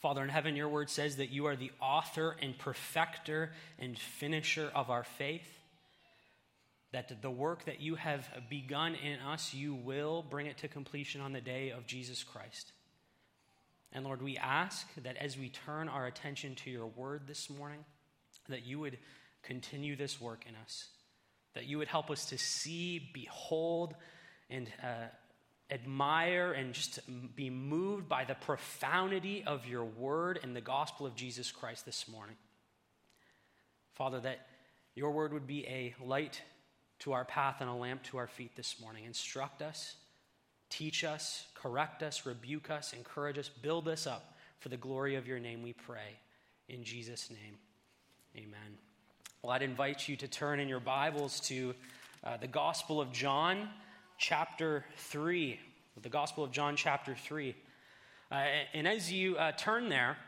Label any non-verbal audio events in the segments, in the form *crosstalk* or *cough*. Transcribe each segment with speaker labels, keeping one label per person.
Speaker 1: Father in heaven, your word says that you are the author and perfecter and finisher of our faith. That the work that you have begun in us, you will bring it to completion on the day of Jesus Christ. And Lord, we ask that as we turn our attention to your word this morning, that you would continue this work in us, that you would help us to see, behold, and uh, admire and just be moved by the profundity of your word and the gospel of Jesus Christ this morning. Father, that your word would be a light to our path and a lamp to our feet this morning. Instruct us Teach us, correct us, rebuke us, encourage us, build us up for the glory of your name, we pray. In Jesus' name, amen. Well, I'd invite you to turn in your Bibles to uh, the Gospel of John, chapter 3. The Gospel of John, chapter 3. Uh, and as you uh, turn there,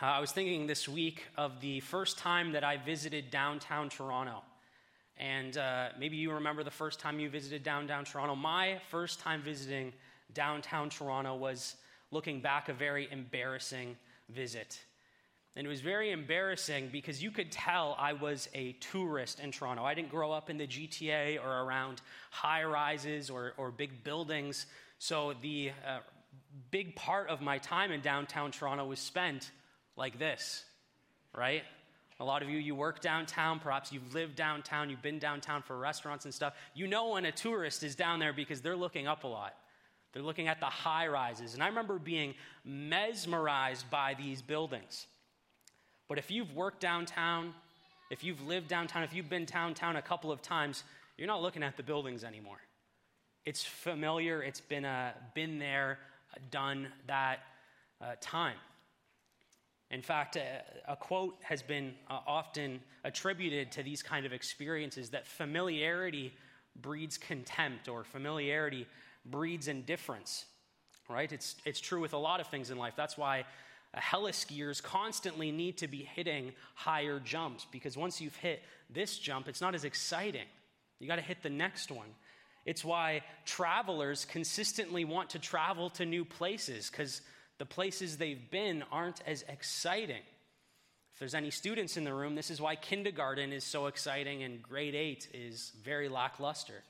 Speaker 1: uh, I was thinking this week of the first time that I visited downtown Toronto. And uh, maybe you remember the first time you visited downtown Toronto. My first time visiting downtown Toronto was looking back a very embarrassing visit. And it was very embarrassing because you could tell I was a tourist in Toronto. I didn't grow up in the GTA or around high rises or, or big buildings. So the uh, big part of my time in downtown Toronto was spent like this, right? A lot of you, you work downtown, perhaps you've lived downtown, you've been downtown for restaurants and stuff. You know when a tourist is down there because they're looking up a lot. They're looking at the high rises. And I remember being mesmerized by these buildings. But if you've worked downtown, if you've lived downtown, if you've been downtown a couple of times, you're not looking at the buildings anymore. It's familiar, it's been, uh, been there, done that uh, time. In fact, a, a quote has been uh, often attributed to these kind of experiences that familiarity breeds contempt or familiarity breeds indifference, right? It's, it's true with a lot of things in life. That's why uh, heliskiers constantly need to be hitting higher jumps because once you've hit this jump, it's not as exciting. You got to hit the next one. It's why travelers consistently want to travel to new places because the places they've been aren't as exciting. If there's any students in the room, this is why kindergarten is so exciting and grade eight is very lackluster.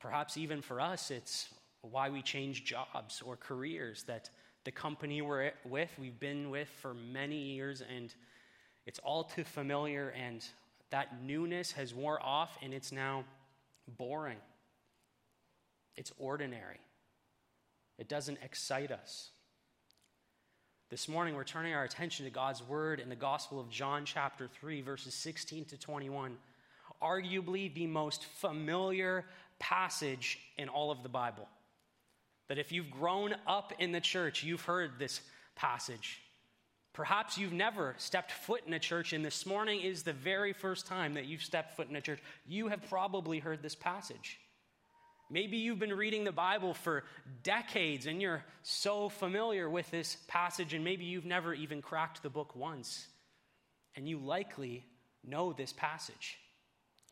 Speaker 1: Perhaps even for us, it's why we change jobs or careers that the company we're with, we've been with for many years, and it's all too familiar, and that newness has wore off, and it's now boring. It's ordinary. It doesn't excite us. This morning, we're turning our attention to God's word in the Gospel of John, chapter 3, verses 16 to 21. Arguably the most familiar passage in all of the Bible. That if you've grown up in the church, you've heard this passage. Perhaps you've never stepped foot in a church, and this morning is the very first time that you've stepped foot in a church. You have probably heard this passage. Maybe you've been reading the Bible for decades and you're so familiar with this passage, and maybe you've never even cracked the book once. And you likely know this passage.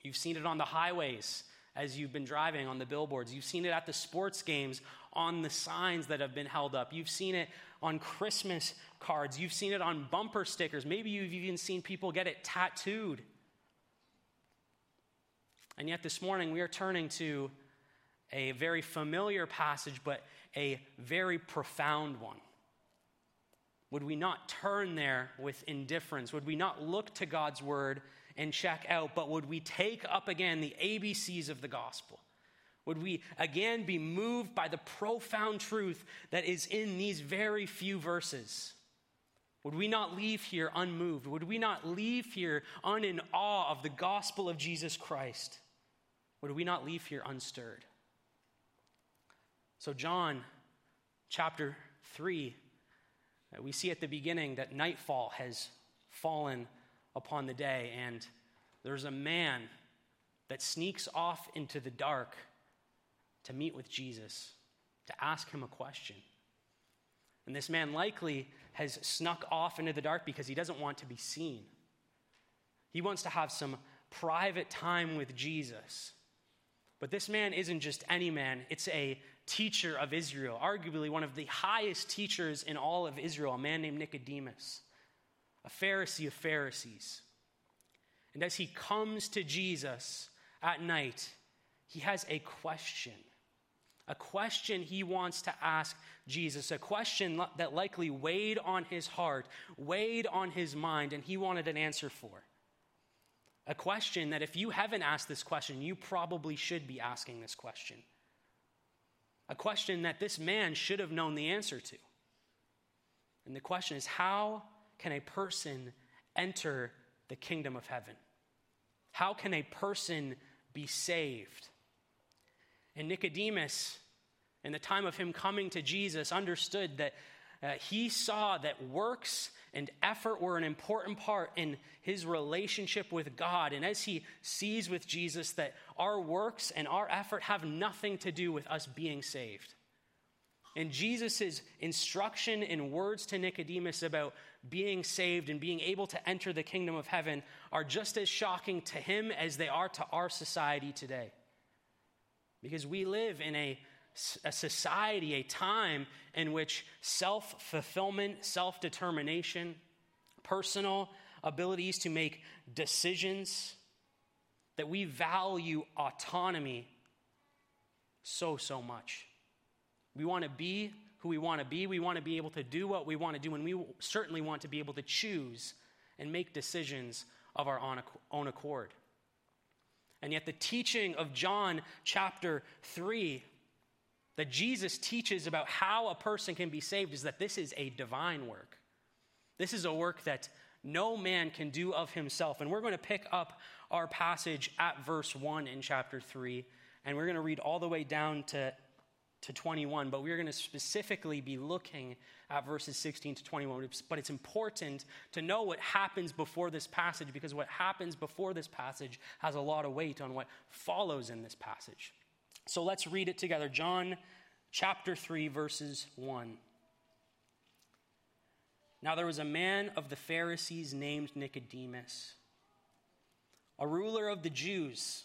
Speaker 1: You've seen it on the highways as you've been driving on the billboards. You've seen it at the sports games on the signs that have been held up. You've seen it on Christmas cards. You've seen it on bumper stickers. Maybe you've even seen people get it tattooed. And yet, this morning, we are turning to a very familiar passage, but a very profound one? Would we not turn there with indifference? Would we not look to God's word and check out, but would we take up again the ABCs of the gospel? Would we again be moved by the profound truth that is in these very few verses? Would we not leave here unmoved? Would we not leave here un in awe of the gospel of Jesus Christ? Would we not leave here unstirred? So, John chapter 3, uh, we see at the beginning that nightfall has fallen upon the day, and there's a man that sneaks off into the dark to meet with Jesus, to ask him a question. And this man likely has snuck off into the dark because he doesn't want to be seen. He wants to have some private time with Jesus. But this man isn't just any man, it's a teacher of Israel, arguably one of the highest teachers in all of Israel, a man named Nicodemus, a Pharisee of Pharisees. And as he comes to Jesus at night, he has a question. A question he wants to ask Jesus, a question that likely weighed on his heart, weighed on his mind, and he wanted an answer for. A question that if you haven't asked this question, you probably should be asking this question. A question that this man should have known the answer to. And the question is how can a person enter the kingdom of heaven? How can a person be saved? And Nicodemus, in the time of him coming to Jesus, understood that uh, he saw that works and effort were an important part in his relationship with God. And as he sees with Jesus that our works and our effort have nothing to do with us being saved. And Jesus' instruction in words to Nicodemus about being saved and being able to enter the kingdom of heaven are just as shocking to him as they are to our society today. Because we live in a, a society, a time in which self fulfillment, self determination, personal abilities to make decisions, that we value autonomy so, so much. We want to be who we want to be. We want to be able to do what we want to do, and we certainly want to be able to choose and make decisions of our own accord. And yet, the teaching of John chapter 3 that Jesus teaches about how a person can be saved is that this is a divine work. This is a work that no man can do of himself. And we're going to pick up our passage at verse 1 in chapter 3, and we're going to read all the way down to, to 21, but we're going to specifically be looking at verses 16 to 21. But it's important to know what happens before this passage because what happens before this passage has a lot of weight on what follows in this passage. So let's read it together. John chapter 3, verses 1. Now there was a man of the Pharisees named Nicodemus, a ruler of the Jews.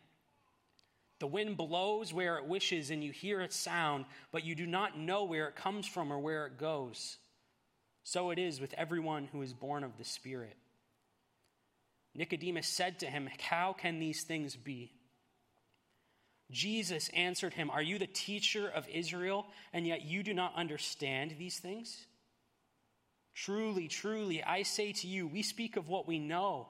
Speaker 1: The wind blows where it wishes, and you hear its sound, but you do not know where it comes from or where it goes. So it is with everyone who is born of the Spirit. Nicodemus said to him, How can these things be? Jesus answered him, Are you the teacher of Israel, and yet you do not understand these things? Truly, truly, I say to you, we speak of what we know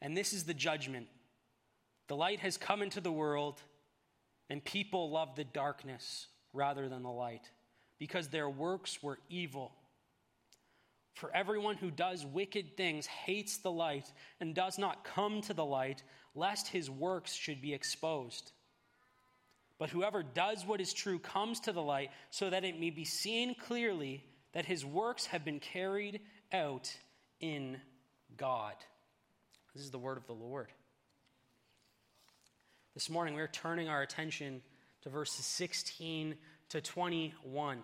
Speaker 1: And this is the judgment. The light has come into the world, and people love the darkness rather than the light, because their works were evil. For everyone who does wicked things hates the light and does not come to the light, lest his works should be exposed. But whoever does what is true comes to the light, so that it may be seen clearly that his works have been carried out in God. This is the word of the Lord. This morning, we're turning our attention to verses 16 to 21.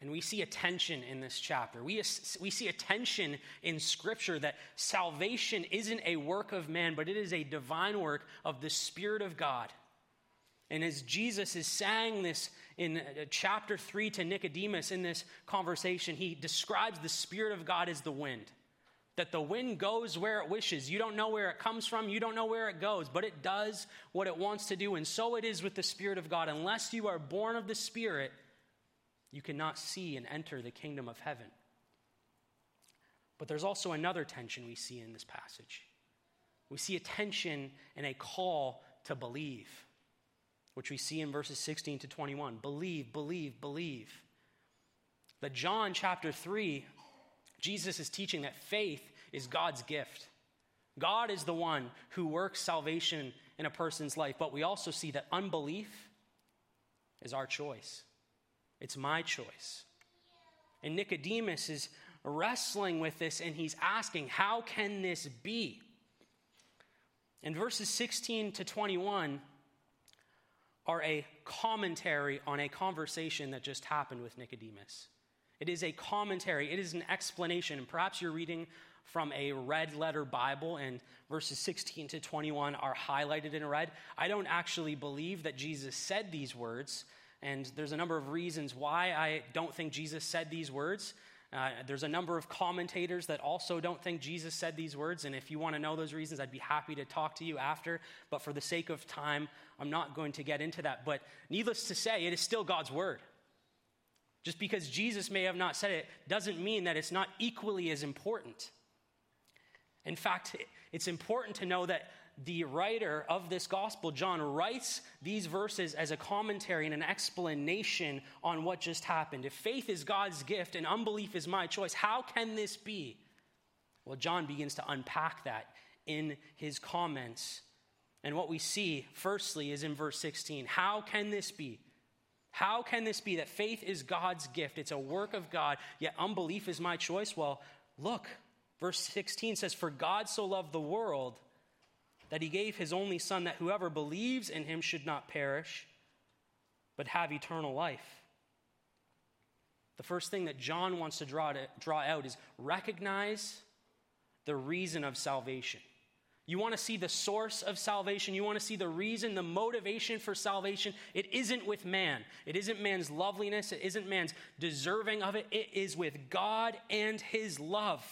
Speaker 1: And we see a tension in this chapter. We, we see a tension in Scripture that salvation isn't a work of man, but it is a divine work of the Spirit of God. And as Jesus is saying this in uh, chapter 3 to Nicodemus in this conversation, he describes the Spirit of God as the wind. That the wind goes where it wishes. You don't know where it comes from, you don't know where it goes, but it does what it wants to do. And so it is with the Spirit of God. Unless you are born of the Spirit, you cannot see and enter the kingdom of heaven. But there's also another tension we see in this passage. We see a tension and a call to believe, which we see in verses 16 to 21. Believe, believe, believe. That John chapter 3, Jesus is teaching that faith is God's gift. God is the one who works salvation in a person's life, but we also see that unbelief is our choice. It's my choice. And Nicodemus is wrestling with this and he's asking, How can this be? And verses 16 to 21 are a commentary on a conversation that just happened with Nicodemus. It is a commentary, it is an explanation. And perhaps you're reading from a red letter Bible, and verses 16 to 21 are highlighted in red. I don't actually believe that Jesus said these words. And there's a number of reasons why I don't think Jesus said these words. Uh, there's a number of commentators that also don't think Jesus said these words. And if you want to know those reasons, I'd be happy to talk to you after. But for the sake of time, I'm not going to get into that. But needless to say, it is still God's word. Just because Jesus may have not said it doesn't mean that it's not equally as important. In fact, it's important to know that the writer of this gospel, John, writes these verses as a commentary and an explanation on what just happened. If faith is God's gift and unbelief is my choice, how can this be? Well, John begins to unpack that in his comments. And what we see, firstly, is in verse 16. How can this be? How can this be that faith is God's gift? It's a work of God, yet unbelief is my choice? Well, look, verse 16 says, For God so loved the world that he gave his only Son, that whoever believes in him should not perish, but have eternal life. The first thing that John wants to draw, to draw out is recognize the reason of salvation. You want to see the source of salvation. You want to see the reason, the motivation for salvation. It isn't with man. It isn't man's loveliness. It isn't man's deserving of it. It is with God and his love.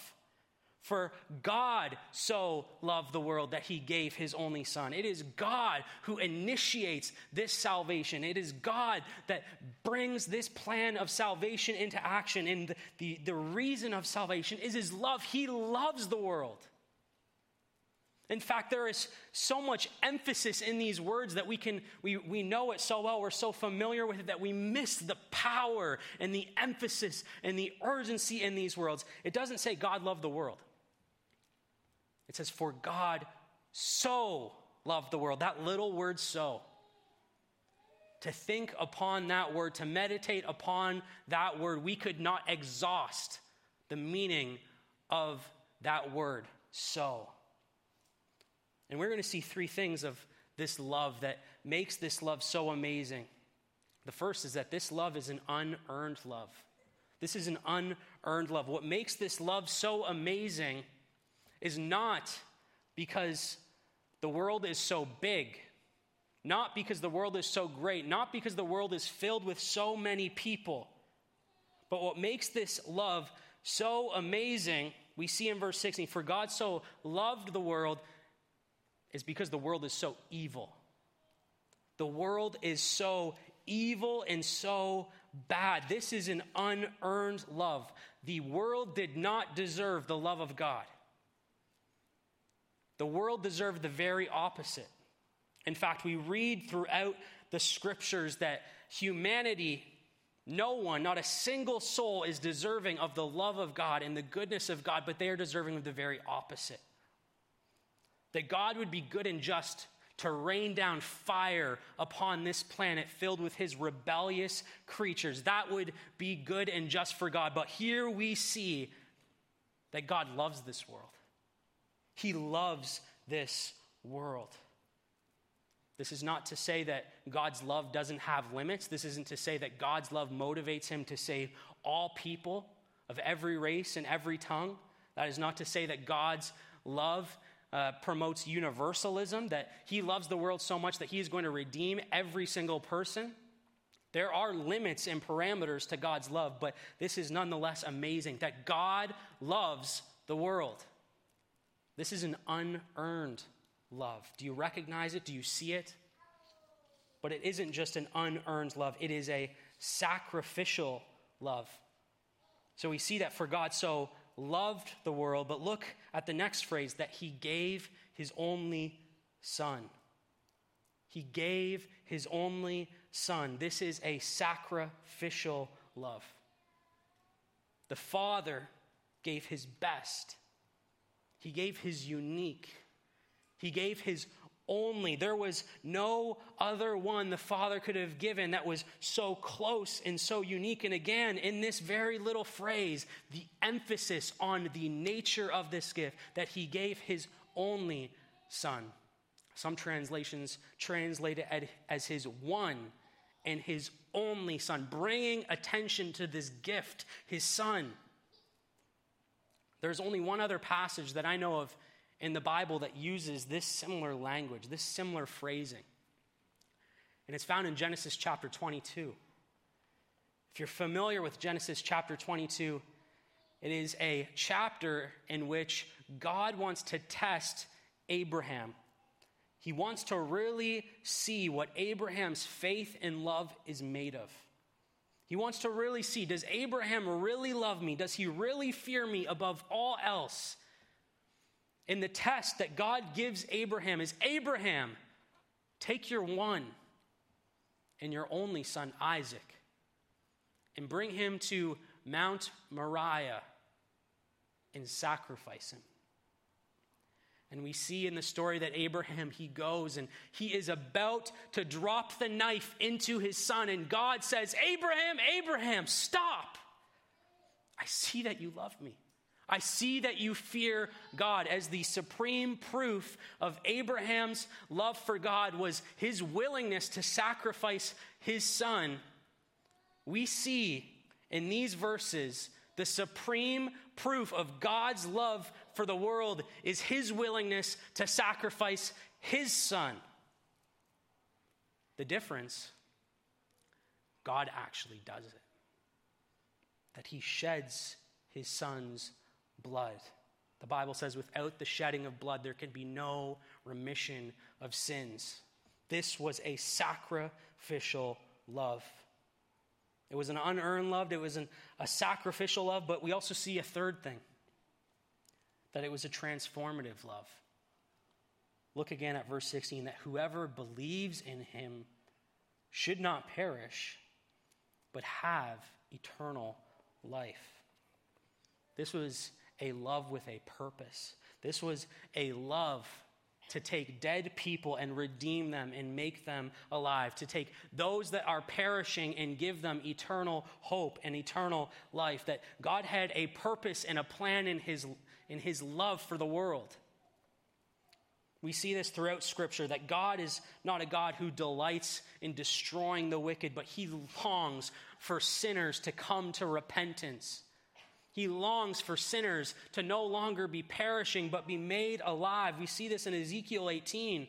Speaker 1: For God so loved the world that he gave his only Son. It is God who initiates this salvation. It is God that brings this plan of salvation into action. And the, the, the reason of salvation is his love. He loves the world. In fact, there is so much emphasis in these words that we can we, we know it so well, we're so familiar with it that we miss the power and the emphasis and the urgency in these words. It doesn't say God loved the world. It says, For God so loved the world. That little word so. To think upon that word, to meditate upon that word, we could not exhaust the meaning of that word, so. And we're going to see three things of this love that makes this love so amazing. The first is that this love is an unearned love. This is an unearned love. What makes this love so amazing is not because the world is so big, not because the world is so great, not because the world is filled with so many people. But what makes this love so amazing, we see in verse 16 For God so loved the world, is because the world is so evil. The world is so evil and so bad. This is an unearned love. The world did not deserve the love of God. The world deserved the very opposite. In fact, we read throughout the scriptures that humanity No one, not a single soul, is deserving of the love of God and the goodness of God, but they are deserving of the very opposite. That God would be good and just to rain down fire upon this planet filled with his rebellious creatures. That would be good and just for God. But here we see that God loves this world. He loves this world. This is not to say that God's love doesn't have limits. This isn't to say that God's love motivates him to save all people of every race and every tongue. That is not to say that God's love uh, promotes universalism, that he loves the world so much that he is going to redeem every single person. There are limits and parameters to God's love, but this is nonetheless amazing that God loves the world. This is an unearned love. Do you recognize it? Do you see it? But it isn't just an unearned love, it is a sacrificial love. So we see that for God so loved the world, but look at the next phrase that he gave his only son. He gave his only son. This is a sacrificial love. The Father gave his best, he gave his unique, he gave his only. There was no other one the Father could have given that was so close and so unique. And again, in this very little phrase, the emphasis on the nature of this gift that He gave His only Son. Some translations translate it as His one and His only Son, bringing attention to this gift, His Son. There's only one other passage that I know of in the Bible that uses this similar language, this similar phrasing. And it's found in Genesis chapter 22. If you're familiar with Genesis chapter 22, it is a chapter in which God wants to test Abraham. He wants to really see what Abraham's faith and love is made of. He wants to really see does Abraham really love me? Does he really fear me above all else? In the test that God gives Abraham is Abraham, take your one and your only son, Isaac, and bring him to Mount Moriah and sacrifice him. And we see in the story that Abraham, he goes and he is about to drop the knife into his son. And God says, Abraham, Abraham, stop. I see that you love me. I see that you fear God as the supreme proof of Abraham's love for God was his willingness to sacrifice his son. We see in these verses the supreme proof of God's love for the world is his willingness to sacrifice his son. The difference, God actually does it. That he sheds his son's blood. The Bible says, without the shedding of blood, there can be no remission of sins. This was a sacrificial love. It was an unearned love, it was an, a sacrificial love, but we also see a third thing that it was a transformative love. Look again at verse 16 that whoever believes in him should not perish, but have eternal life. This was a love with a purpose. This was a love to take dead people and redeem them and make them alive, to take those that are perishing and give them eternal hope and eternal life. That God had a purpose and a plan in his, in his love for the world. We see this throughout Scripture that God is not a God who delights in destroying the wicked, but he longs for sinners to come to repentance he longs for sinners to no longer be perishing, but be made alive. We see this in Ezekiel 18.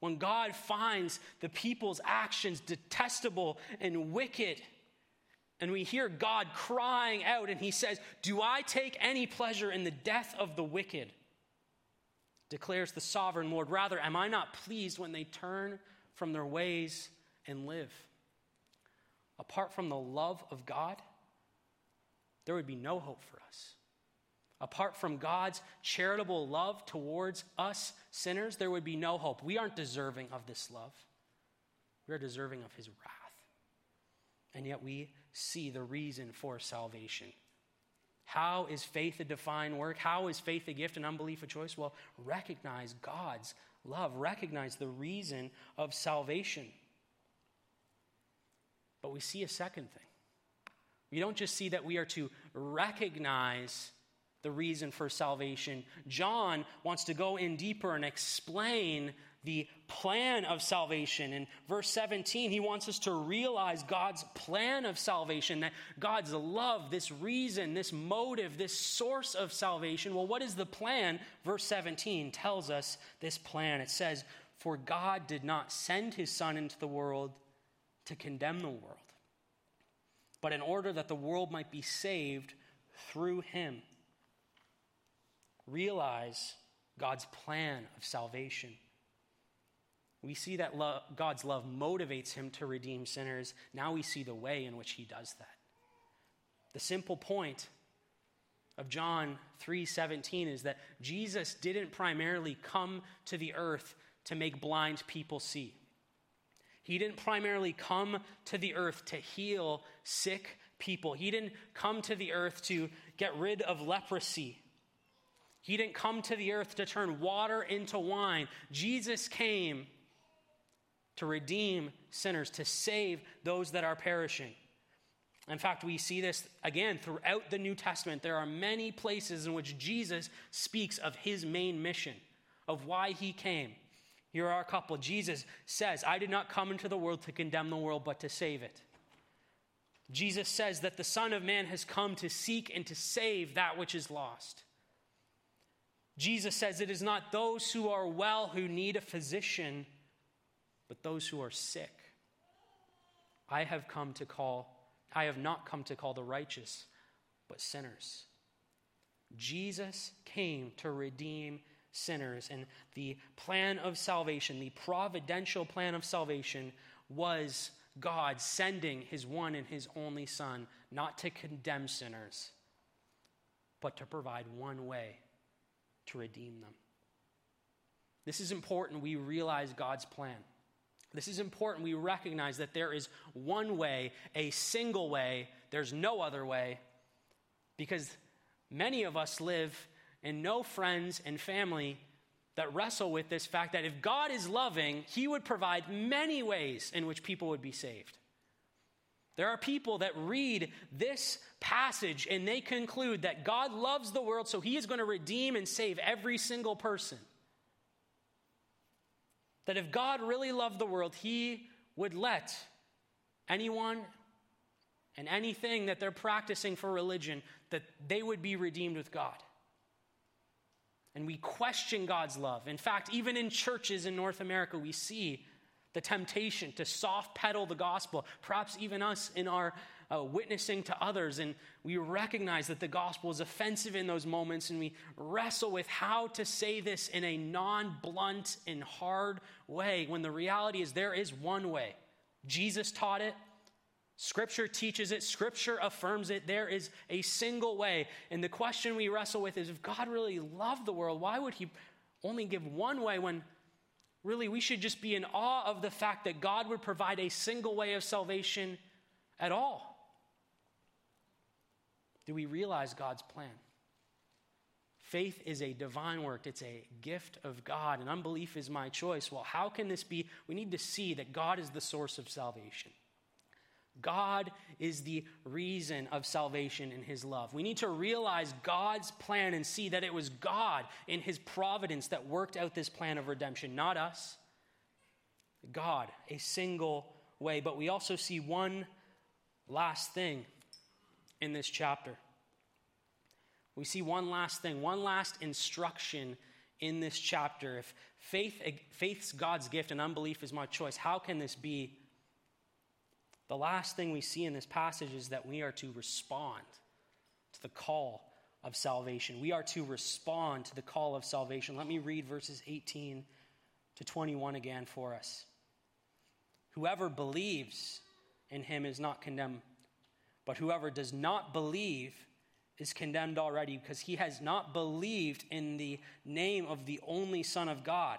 Speaker 1: When God finds the people's actions detestable and wicked, and we hear God crying out, and he says, Do I take any pleasure in the death of the wicked? Declares the sovereign Lord. Rather, am I not pleased when they turn from their ways and live? Apart from the love of God, there would be no hope for us. Apart from God's charitable love towards us sinners, there would be no hope. We aren't deserving of this love. We are deserving of his wrath. And yet we see the reason for salvation. How is faith a divine work? How is faith a gift and unbelief a choice? Well, recognize God's love, recognize the reason of salvation. But we see a second thing. We don't just see that we are to recognize the reason for salvation. John wants to go in deeper and explain the plan of salvation. In verse 17, he wants us to realize God's plan of salvation, that God's love, this reason, this motive, this source of salvation. Well, what is the plan? Verse 17 tells us this plan. It says, For God did not send his Son into the world to condemn the world, but in order that the world might be saved through him. Realize God's plan of salvation. We see that God's love motivates him to redeem sinners. Now we see the way in which he does that. The simple point of John 3:17 is that Jesus didn't primarily come to the earth to make blind people see. He didn't primarily come to the earth to heal sick people. He didn't come to the earth to get rid of leprosy. He didn't come to the earth to turn water into wine. Jesus came to redeem sinners, to save those that are perishing. In fact, we see this again throughout the New Testament. There are many places in which Jesus speaks of his main mission, of why he came. Here are a couple. Jesus says, I did not come into the world to condemn the world, but to save it. Jesus says that the Son of Man has come to seek and to save that which is lost. Jesus says it is not those who are well who need a physician but those who are sick. I have come to call, I have not come to call the righteous, but sinners. Jesus came to redeem sinners, and the plan of salvation, the providential plan of salvation, was God sending his one and his only Son, not to condemn sinners, but to provide one way to redeem them. This is important. We realize God's plan. This is important. We recognize that there is one way, a single way, there's no other way, because many of us live and know friends and family that wrestle with this fact that if God is loving, He would provide many ways in which people would be saved. There are people that read this passage and they conclude that God loves the world, so He is going to redeem and save every single person that if God really loved the world, he would let anyone and anything that they're practicing for religion that they would be redeemed with God. And we question God's love. In fact, even in churches in North America, we see the temptation to soft pedal the gospel, perhaps even us in our uh, witnessing to others. And we recognize that the gospel is offensive in those moments, and we wrestle with how to say this in a non blunt and hard way when the reality is there is one way. Jesus taught it. Scripture teaches it, Scripture affirms it. There is a single way. And the question we wrestle with is if God really loved the world, why would He only give one way when really we should just be in awe of the fact that God would provide a single way of salvation at all? do we realize God's plan? Faith is a divine work, it's a gift of God, and unbelief is my choice. Well, how can this be? We need to see that God is the source of salvation. God is the reason of salvation in His love. We need to realize God's plan and see that it was God in His providence that worked out this plan of redemption, not us. God, a single way. But we also see one last thing in this chapter. We see one last thing, one last instruction in this chapter. If faith, faith's God's gift and unbelief is my choice, how can this be? The last thing we see in this passage is that we are to respond to the call of salvation. We are to respond to the call of salvation. Let me read verses 18 to 21 again for us. Whoever believes in him is not condemned but whoever does not believe is condemned already because he has not believed in the name of the only Son of God.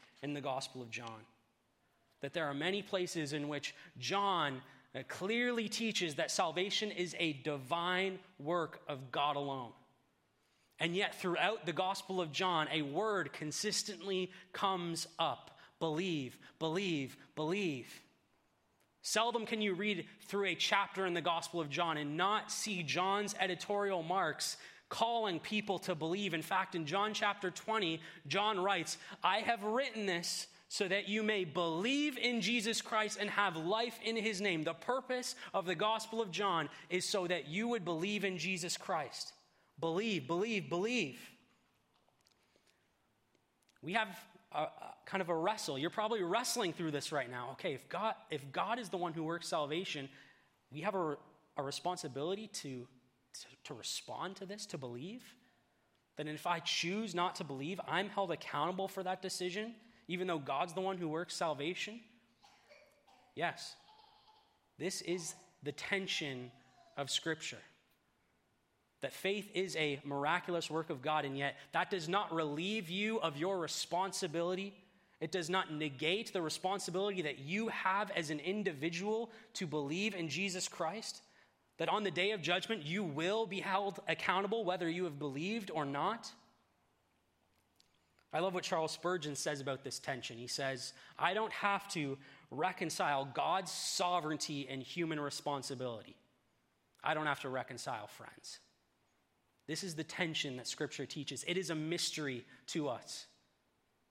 Speaker 1: in the Gospel of John. That there are many places in which John uh, clearly teaches that salvation is a divine work of God alone. And yet, throughout the Gospel of John, a word consistently comes up believe, believe, believe. Seldom can you read through a chapter in the Gospel of John and not see John's editorial marks calling people to believe. In fact, in John chapter 20, John writes, I have written this so that you may believe in Jesus Christ and have life in his name. The purpose of the Gospel of John is so that you would believe in Jesus Christ. Believe, believe, believe. We have a, a, kind of a wrestle. You're probably wrestling through this right now. Okay, if God, if God is the one who works salvation, we have a, a responsibility to to, respond to this, to believe? That if I choose not to believe, I'm held accountable for that decision, even though God's the one who works salvation? Yes. This is the tension of Scripture. That faith is a miraculous work of God, and yet that does not relieve you of your responsibility. It does not negate the responsibility that you have as an individual to believe in Jesus Christ that on the day of judgment you will be held accountable whether you have believed or not? I love what Charles Spurgeon says about this tension. He says, I don't have to reconcile God's sovereignty and human responsibility. I don't have to reconcile, friends. This is the tension that Scripture teaches. It is a mystery to us,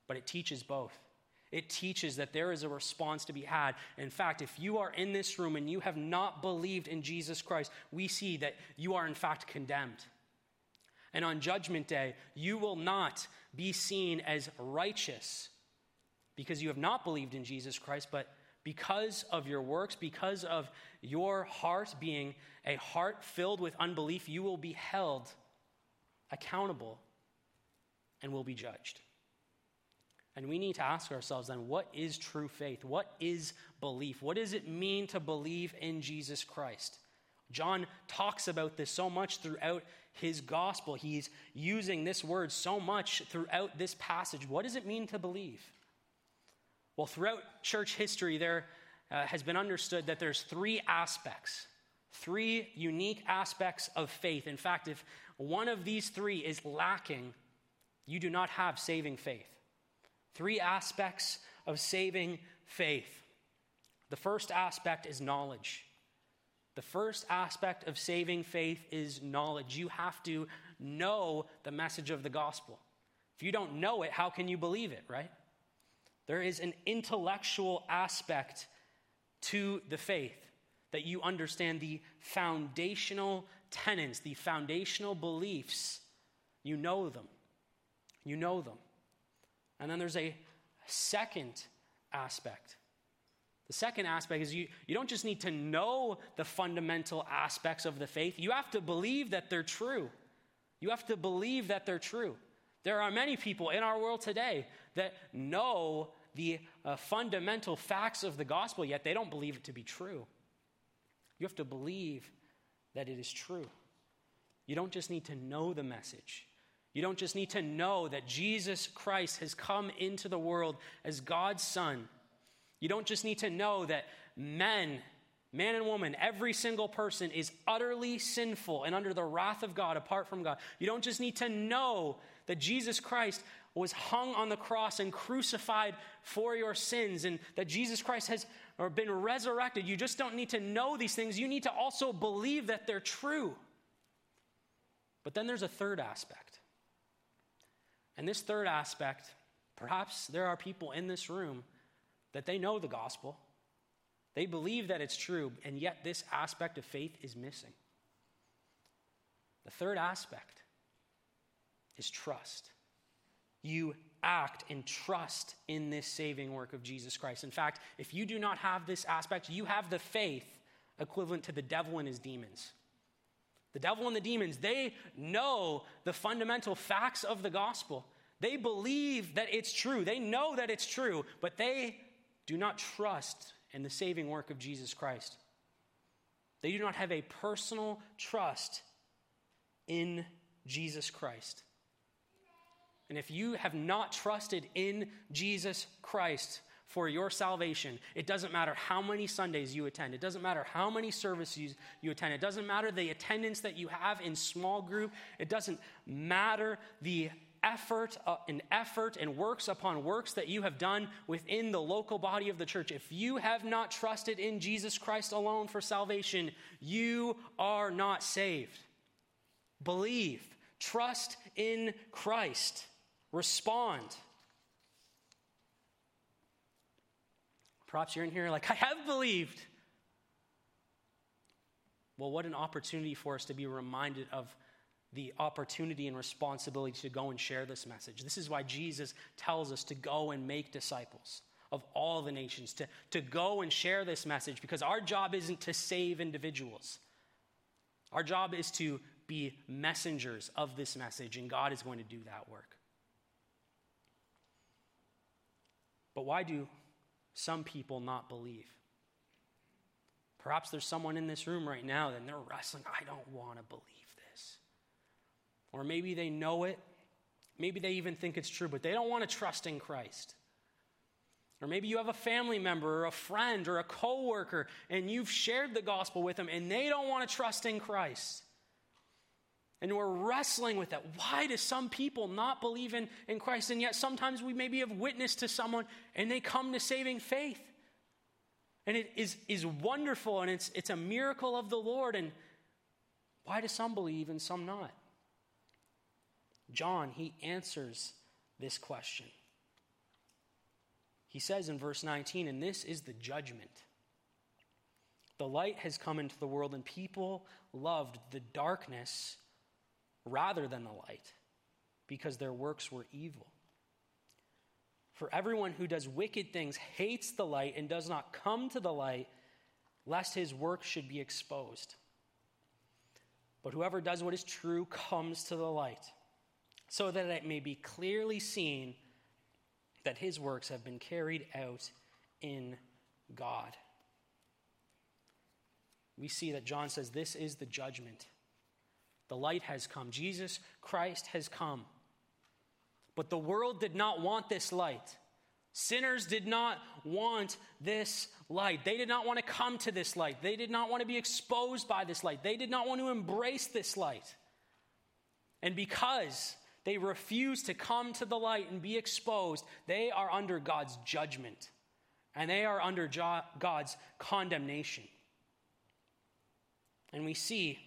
Speaker 1: but it teaches both. It teaches that there is a response to be had. In fact, if you are in this room and you have not believed in Jesus Christ, we see that you are in fact condemned. And on Judgment Day, you will not be seen as righteous because you have not believed in Jesus Christ, but because of your works, because of your heart being a heart filled with unbelief, you will be held accountable and will be judged. And we need to ask ourselves then what is true faith? What is belief? What does it mean to believe in Jesus Christ? John talks about this so much throughout his gospel. He's using this word so much throughout this passage. What does it mean to believe? Well, throughout church history, there uh, has been understood that there's three aspects, three unique aspects of faith. In fact, if one of these three is lacking, you do not have saving faith. Three aspects of saving faith. The first aspect is knowledge. The first aspect of saving faith is knowledge. You have to know the message of the gospel. If you don't know it, how can you believe it, right? There is an intellectual aspect to the faith that you understand the foundational tenets, the foundational beliefs. You know them. You know them. And then there's a second aspect. The second aspect is you, you don't just need to know the fundamental aspects of the faith, you have to believe that they're true. You have to believe that they're true. There are many people in our world today that know the uh, fundamental facts of the gospel, yet they don't believe it to be true. You have to believe that it is true. You don't just need to know the message, you don't just need to know that Jesus Christ has come into the world as God's Son. You don't just need to know that men, man and woman, every single person is utterly sinful and under the wrath of God apart from God. You don't just need to know that Jesus Christ was hung on the cross and crucified for your sins and that Jesus Christ has or been resurrected. You just don't need to know these things. You need to also believe that they're true. But then there's a third aspect. And this third aspect, perhaps there are people in this room that they know the gospel, they believe that it's true, and yet this aspect of faith is missing. The third aspect is trust. You act and trust in this saving work of Jesus Christ. In fact, if you do not have this aspect, you have the faith equivalent to the devil and his demons. The devil and the demons, they know the fundamental facts of the gospel. They believe that it's true. They know that it's true, but they do not trust in the saving work of Jesus Christ. They do not have a personal trust in Jesus Christ. And if you have not trusted in Jesus Christ for your salvation, it doesn't matter how many Sundays you attend, it doesn't matter how many services you attend, it doesn't matter the attendance that you have in small group, it doesn't matter the effort uh, and effort and works upon works that you have done within the local body of the church. If you have not trusted in Jesus Christ alone for salvation, you are not saved. Believe, trust in Christ, respond. Perhaps you're in here like, *laughs* I have believed. Well, what an opportunity for us to be reminded of the opportunity and responsibility to go and share this message. This is why Jesus tells us to go and make disciples of all the nations, to, to go and share this message, because our job isn't to save individuals. Our job is to be messengers of this message, and God is going to do that work. But why do some people not believe? Perhaps there's someone in this room right now that they're wrestling, I don't want to believe. This. Or maybe they know it. Maybe they even think it's true, but they don't want to trust in Christ. Or maybe you have a family member or a friend or a coworker and you've shared the gospel with them and they don't want to trust in Christ. And we're wrestling with that. Why do some people not believe in, in Christ? And yet sometimes we maybe have witnessed to someone and they come to saving faith. And it is, is wonderful and it's, it's a miracle of the Lord. And why do some believe and some not? John, he answers this question. He says in verse 19, and this is the judgment. The light has come into the world, and people loved the darkness rather than the light because their works were evil. For everyone who does wicked things hates the light and does not come to the light, lest his work should be exposed. But whoever does what is true comes to the light so that it may be clearly seen that his works have been carried out in God. We see that John says this is the judgment. The light has come. Jesus Christ has come. But the world did not want this light. Sinners did not want this light. They did not want to come to this light. They did not want to be exposed by this light. They did not want to embrace this light. And because they refuse to come to the light and be exposed, they are under God's judgment and they are under God's condemnation. And we see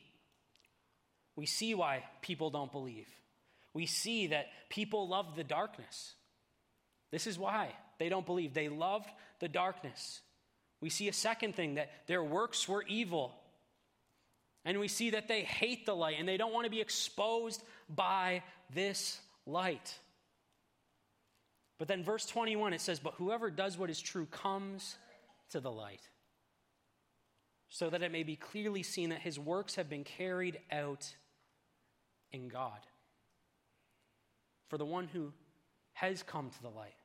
Speaker 1: we see why people don't believe. We see that people love the darkness. This is why they don't believe. They loved the darkness. We see a second thing that their works were evil. And we see that they hate the light and they don't want to be exposed by this light. But then, verse 21, it says, But whoever does what is true comes to the light, so that it may be clearly seen that his works have been carried out in God. For the one who has come to the light,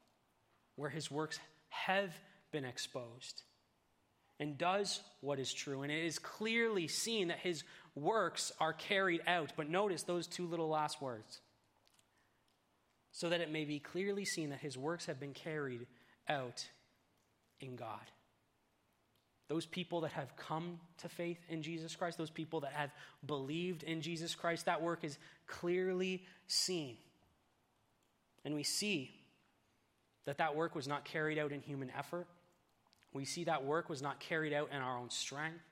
Speaker 1: where his works have been exposed, and does what is true, and it is clearly seen that his works are carried out. But notice those two little last words so that it may be clearly seen that his works have been carried out in God. Those people that have come to faith in Jesus Christ, those people that have believed in Jesus Christ, that work is clearly seen. And we see that that work was not carried out in human effort. We see that work was not carried out in our own strength.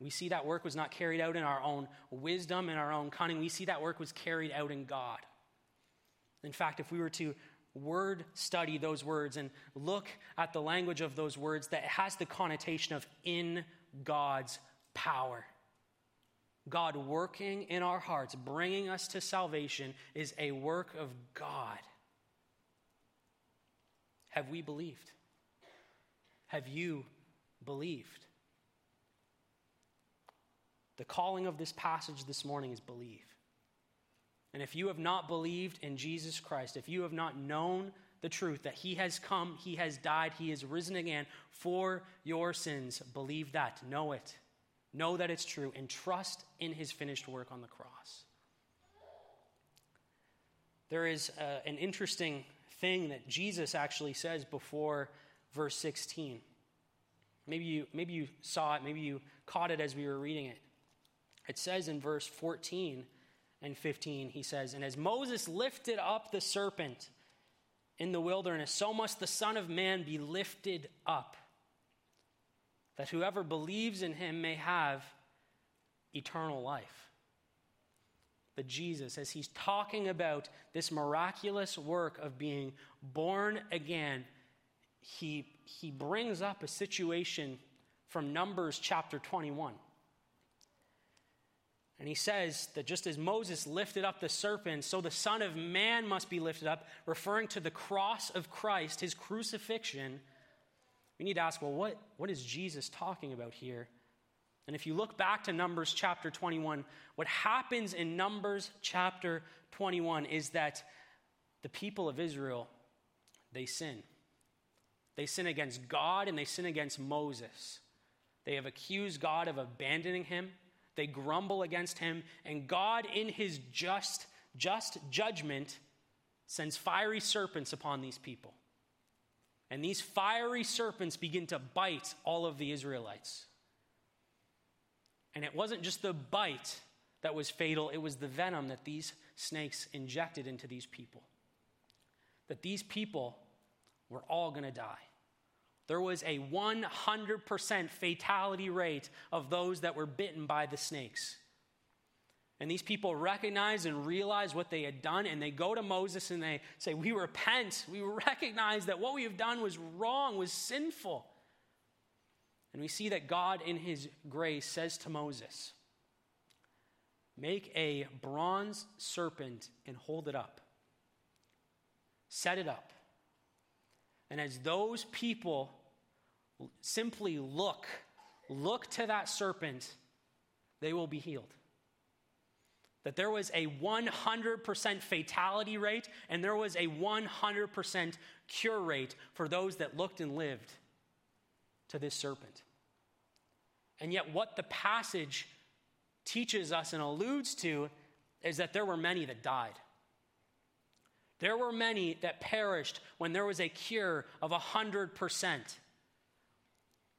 Speaker 1: We see that work was not carried out in our own wisdom and our own cunning. We see that work was carried out in God. In fact, if we were to word study those words and look at the language of those words, that has the connotation of in God's power. God working in our hearts, bringing us to salvation, is a work of God. Have we believed? Have you believed? The calling of this passage this morning is believe. And if you have not believed in Jesus Christ, if you have not known the truth that He has come, He has died, He has risen again for your sins, believe that. Know it. Know that it's true and trust in His finished work on the cross. There is uh, an interesting thing that Jesus actually says before verse 16. Maybe you, maybe you saw it, maybe you caught it as we were reading it. It says in verse 14 and 15, he says, And as Moses lifted up the serpent in the wilderness, so must the Son of Man be lifted up, that whoever believes in him may have eternal life. But Jesus, as he's talking about this miraculous work of being born again, he, he brings up a situation from Numbers chapter 21. And he says that just as Moses lifted up the serpent, so the Son of Man must be lifted up, referring to the cross of Christ, his crucifixion. We need to ask, well, what, what is Jesus talking about here? And if you look back to Numbers chapter 21, what happens in Numbers chapter 21 is that the people of Israel, they sin. They sin against God and they sin against Moses. They have accused God of abandoning him. They grumble against him, and God, in his just, just judgment, sends fiery serpents upon these people. And these fiery serpents begin to bite all of the Israelites. And it wasn't just the bite that was fatal, it was the venom that these snakes injected into these people. That these people were all going to die. There was a 100% fatality rate of those that were bitten by the snakes. And these people recognize and realize what they had done, and they go to Moses and they say, We repent. We recognize that what we have done was wrong, was sinful. And we see that God, in his grace, says to Moses, Make a bronze serpent and hold it up. Set it up. And as those people simply look, look to that serpent, they will be healed. That there was a 100% fatality rate and there was a 100% cure rate for those that looked and lived to this serpent. And yet, what the passage teaches us and alludes to is that there were many that died. There were many that perished when there was a cure of 100%.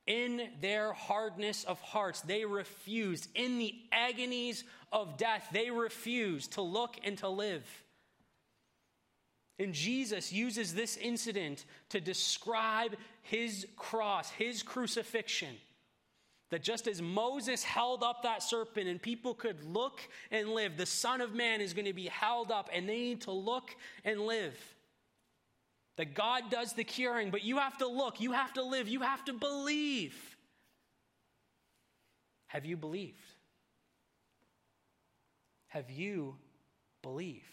Speaker 1: In their hardness of hearts, they refused. In the agonies of death, they refused to look and to live. And Jesus uses this incident to describe his cross, his crucifixion. That just as Moses held up that serpent and people could look and live, the Son of Man is going to be held up and they need to look and live. That God does the curing, but you have to look, you have to live, you have to believe. Have you believed? Have you believed?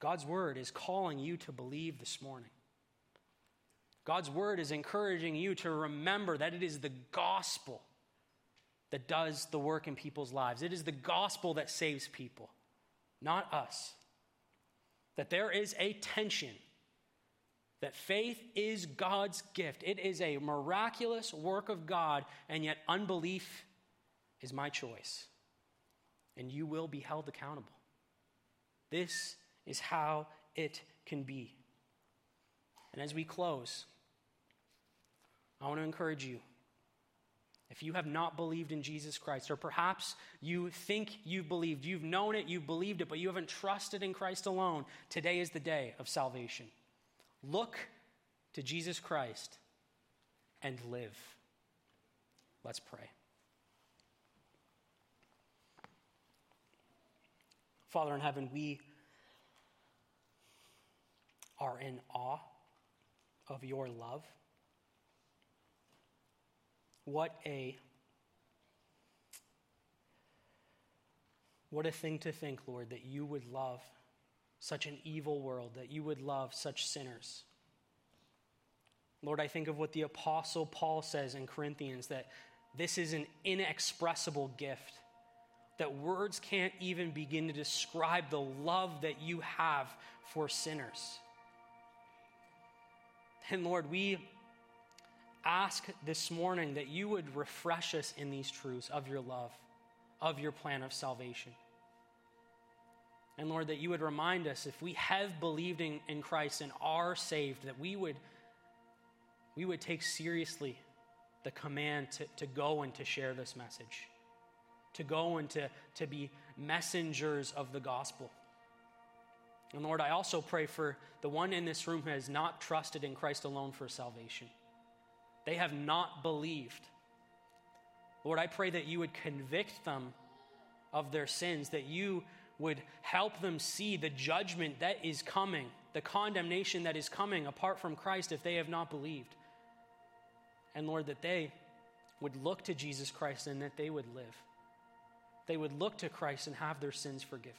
Speaker 1: God's word is calling you to believe this morning. God's word is encouraging you to remember that it is the gospel that does the work in people's lives. It is the gospel that saves people, not us. That there is a tension, that faith is God's gift. It is a miraculous work of God, and yet unbelief is my choice. And you will be held accountable. This is how it can be. And as we close, I want to encourage you. If you have not believed in Jesus Christ, or perhaps you think you've believed, you've known it, you've believed it, but you haven't trusted in Christ alone, today is the day of salvation. Look to Jesus Christ and live. Let's pray. Father in heaven, we are in awe of your love. What a what a thing to think, Lord, that you would love such an evil world, that you would love such sinners. Lord, I think of what the Apostle Paul says in Corinthians that this is an inexpressible gift, that words can't even begin to describe the love that you have for sinners. And Lord, we ask this morning that you would refresh us in these truths of your love, of your plan of salvation. And Lord, that you would remind us if we have believed in, in Christ and are saved, that we would, we would take seriously the command to, to go and to share this message, to go and to, to be messengers of the gospel. And Lord, I also pray for the one in this room who has not trusted in Christ alone for salvation. They have not believed. Lord, I pray that you would convict them of their sins, that you would help them see the judgment that is coming, the condemnation that is coming apart from Christ if they have not believed. And Lord, that they would look to Jesus Christ and that they would live. They would look to Christ and have their sins forgiven.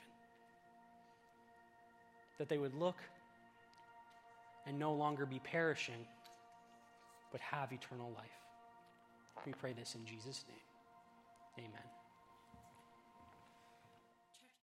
Speaker 1: That they would look and no longer be perishing, but have eternal life. We pray this in Jesus' name. Amen.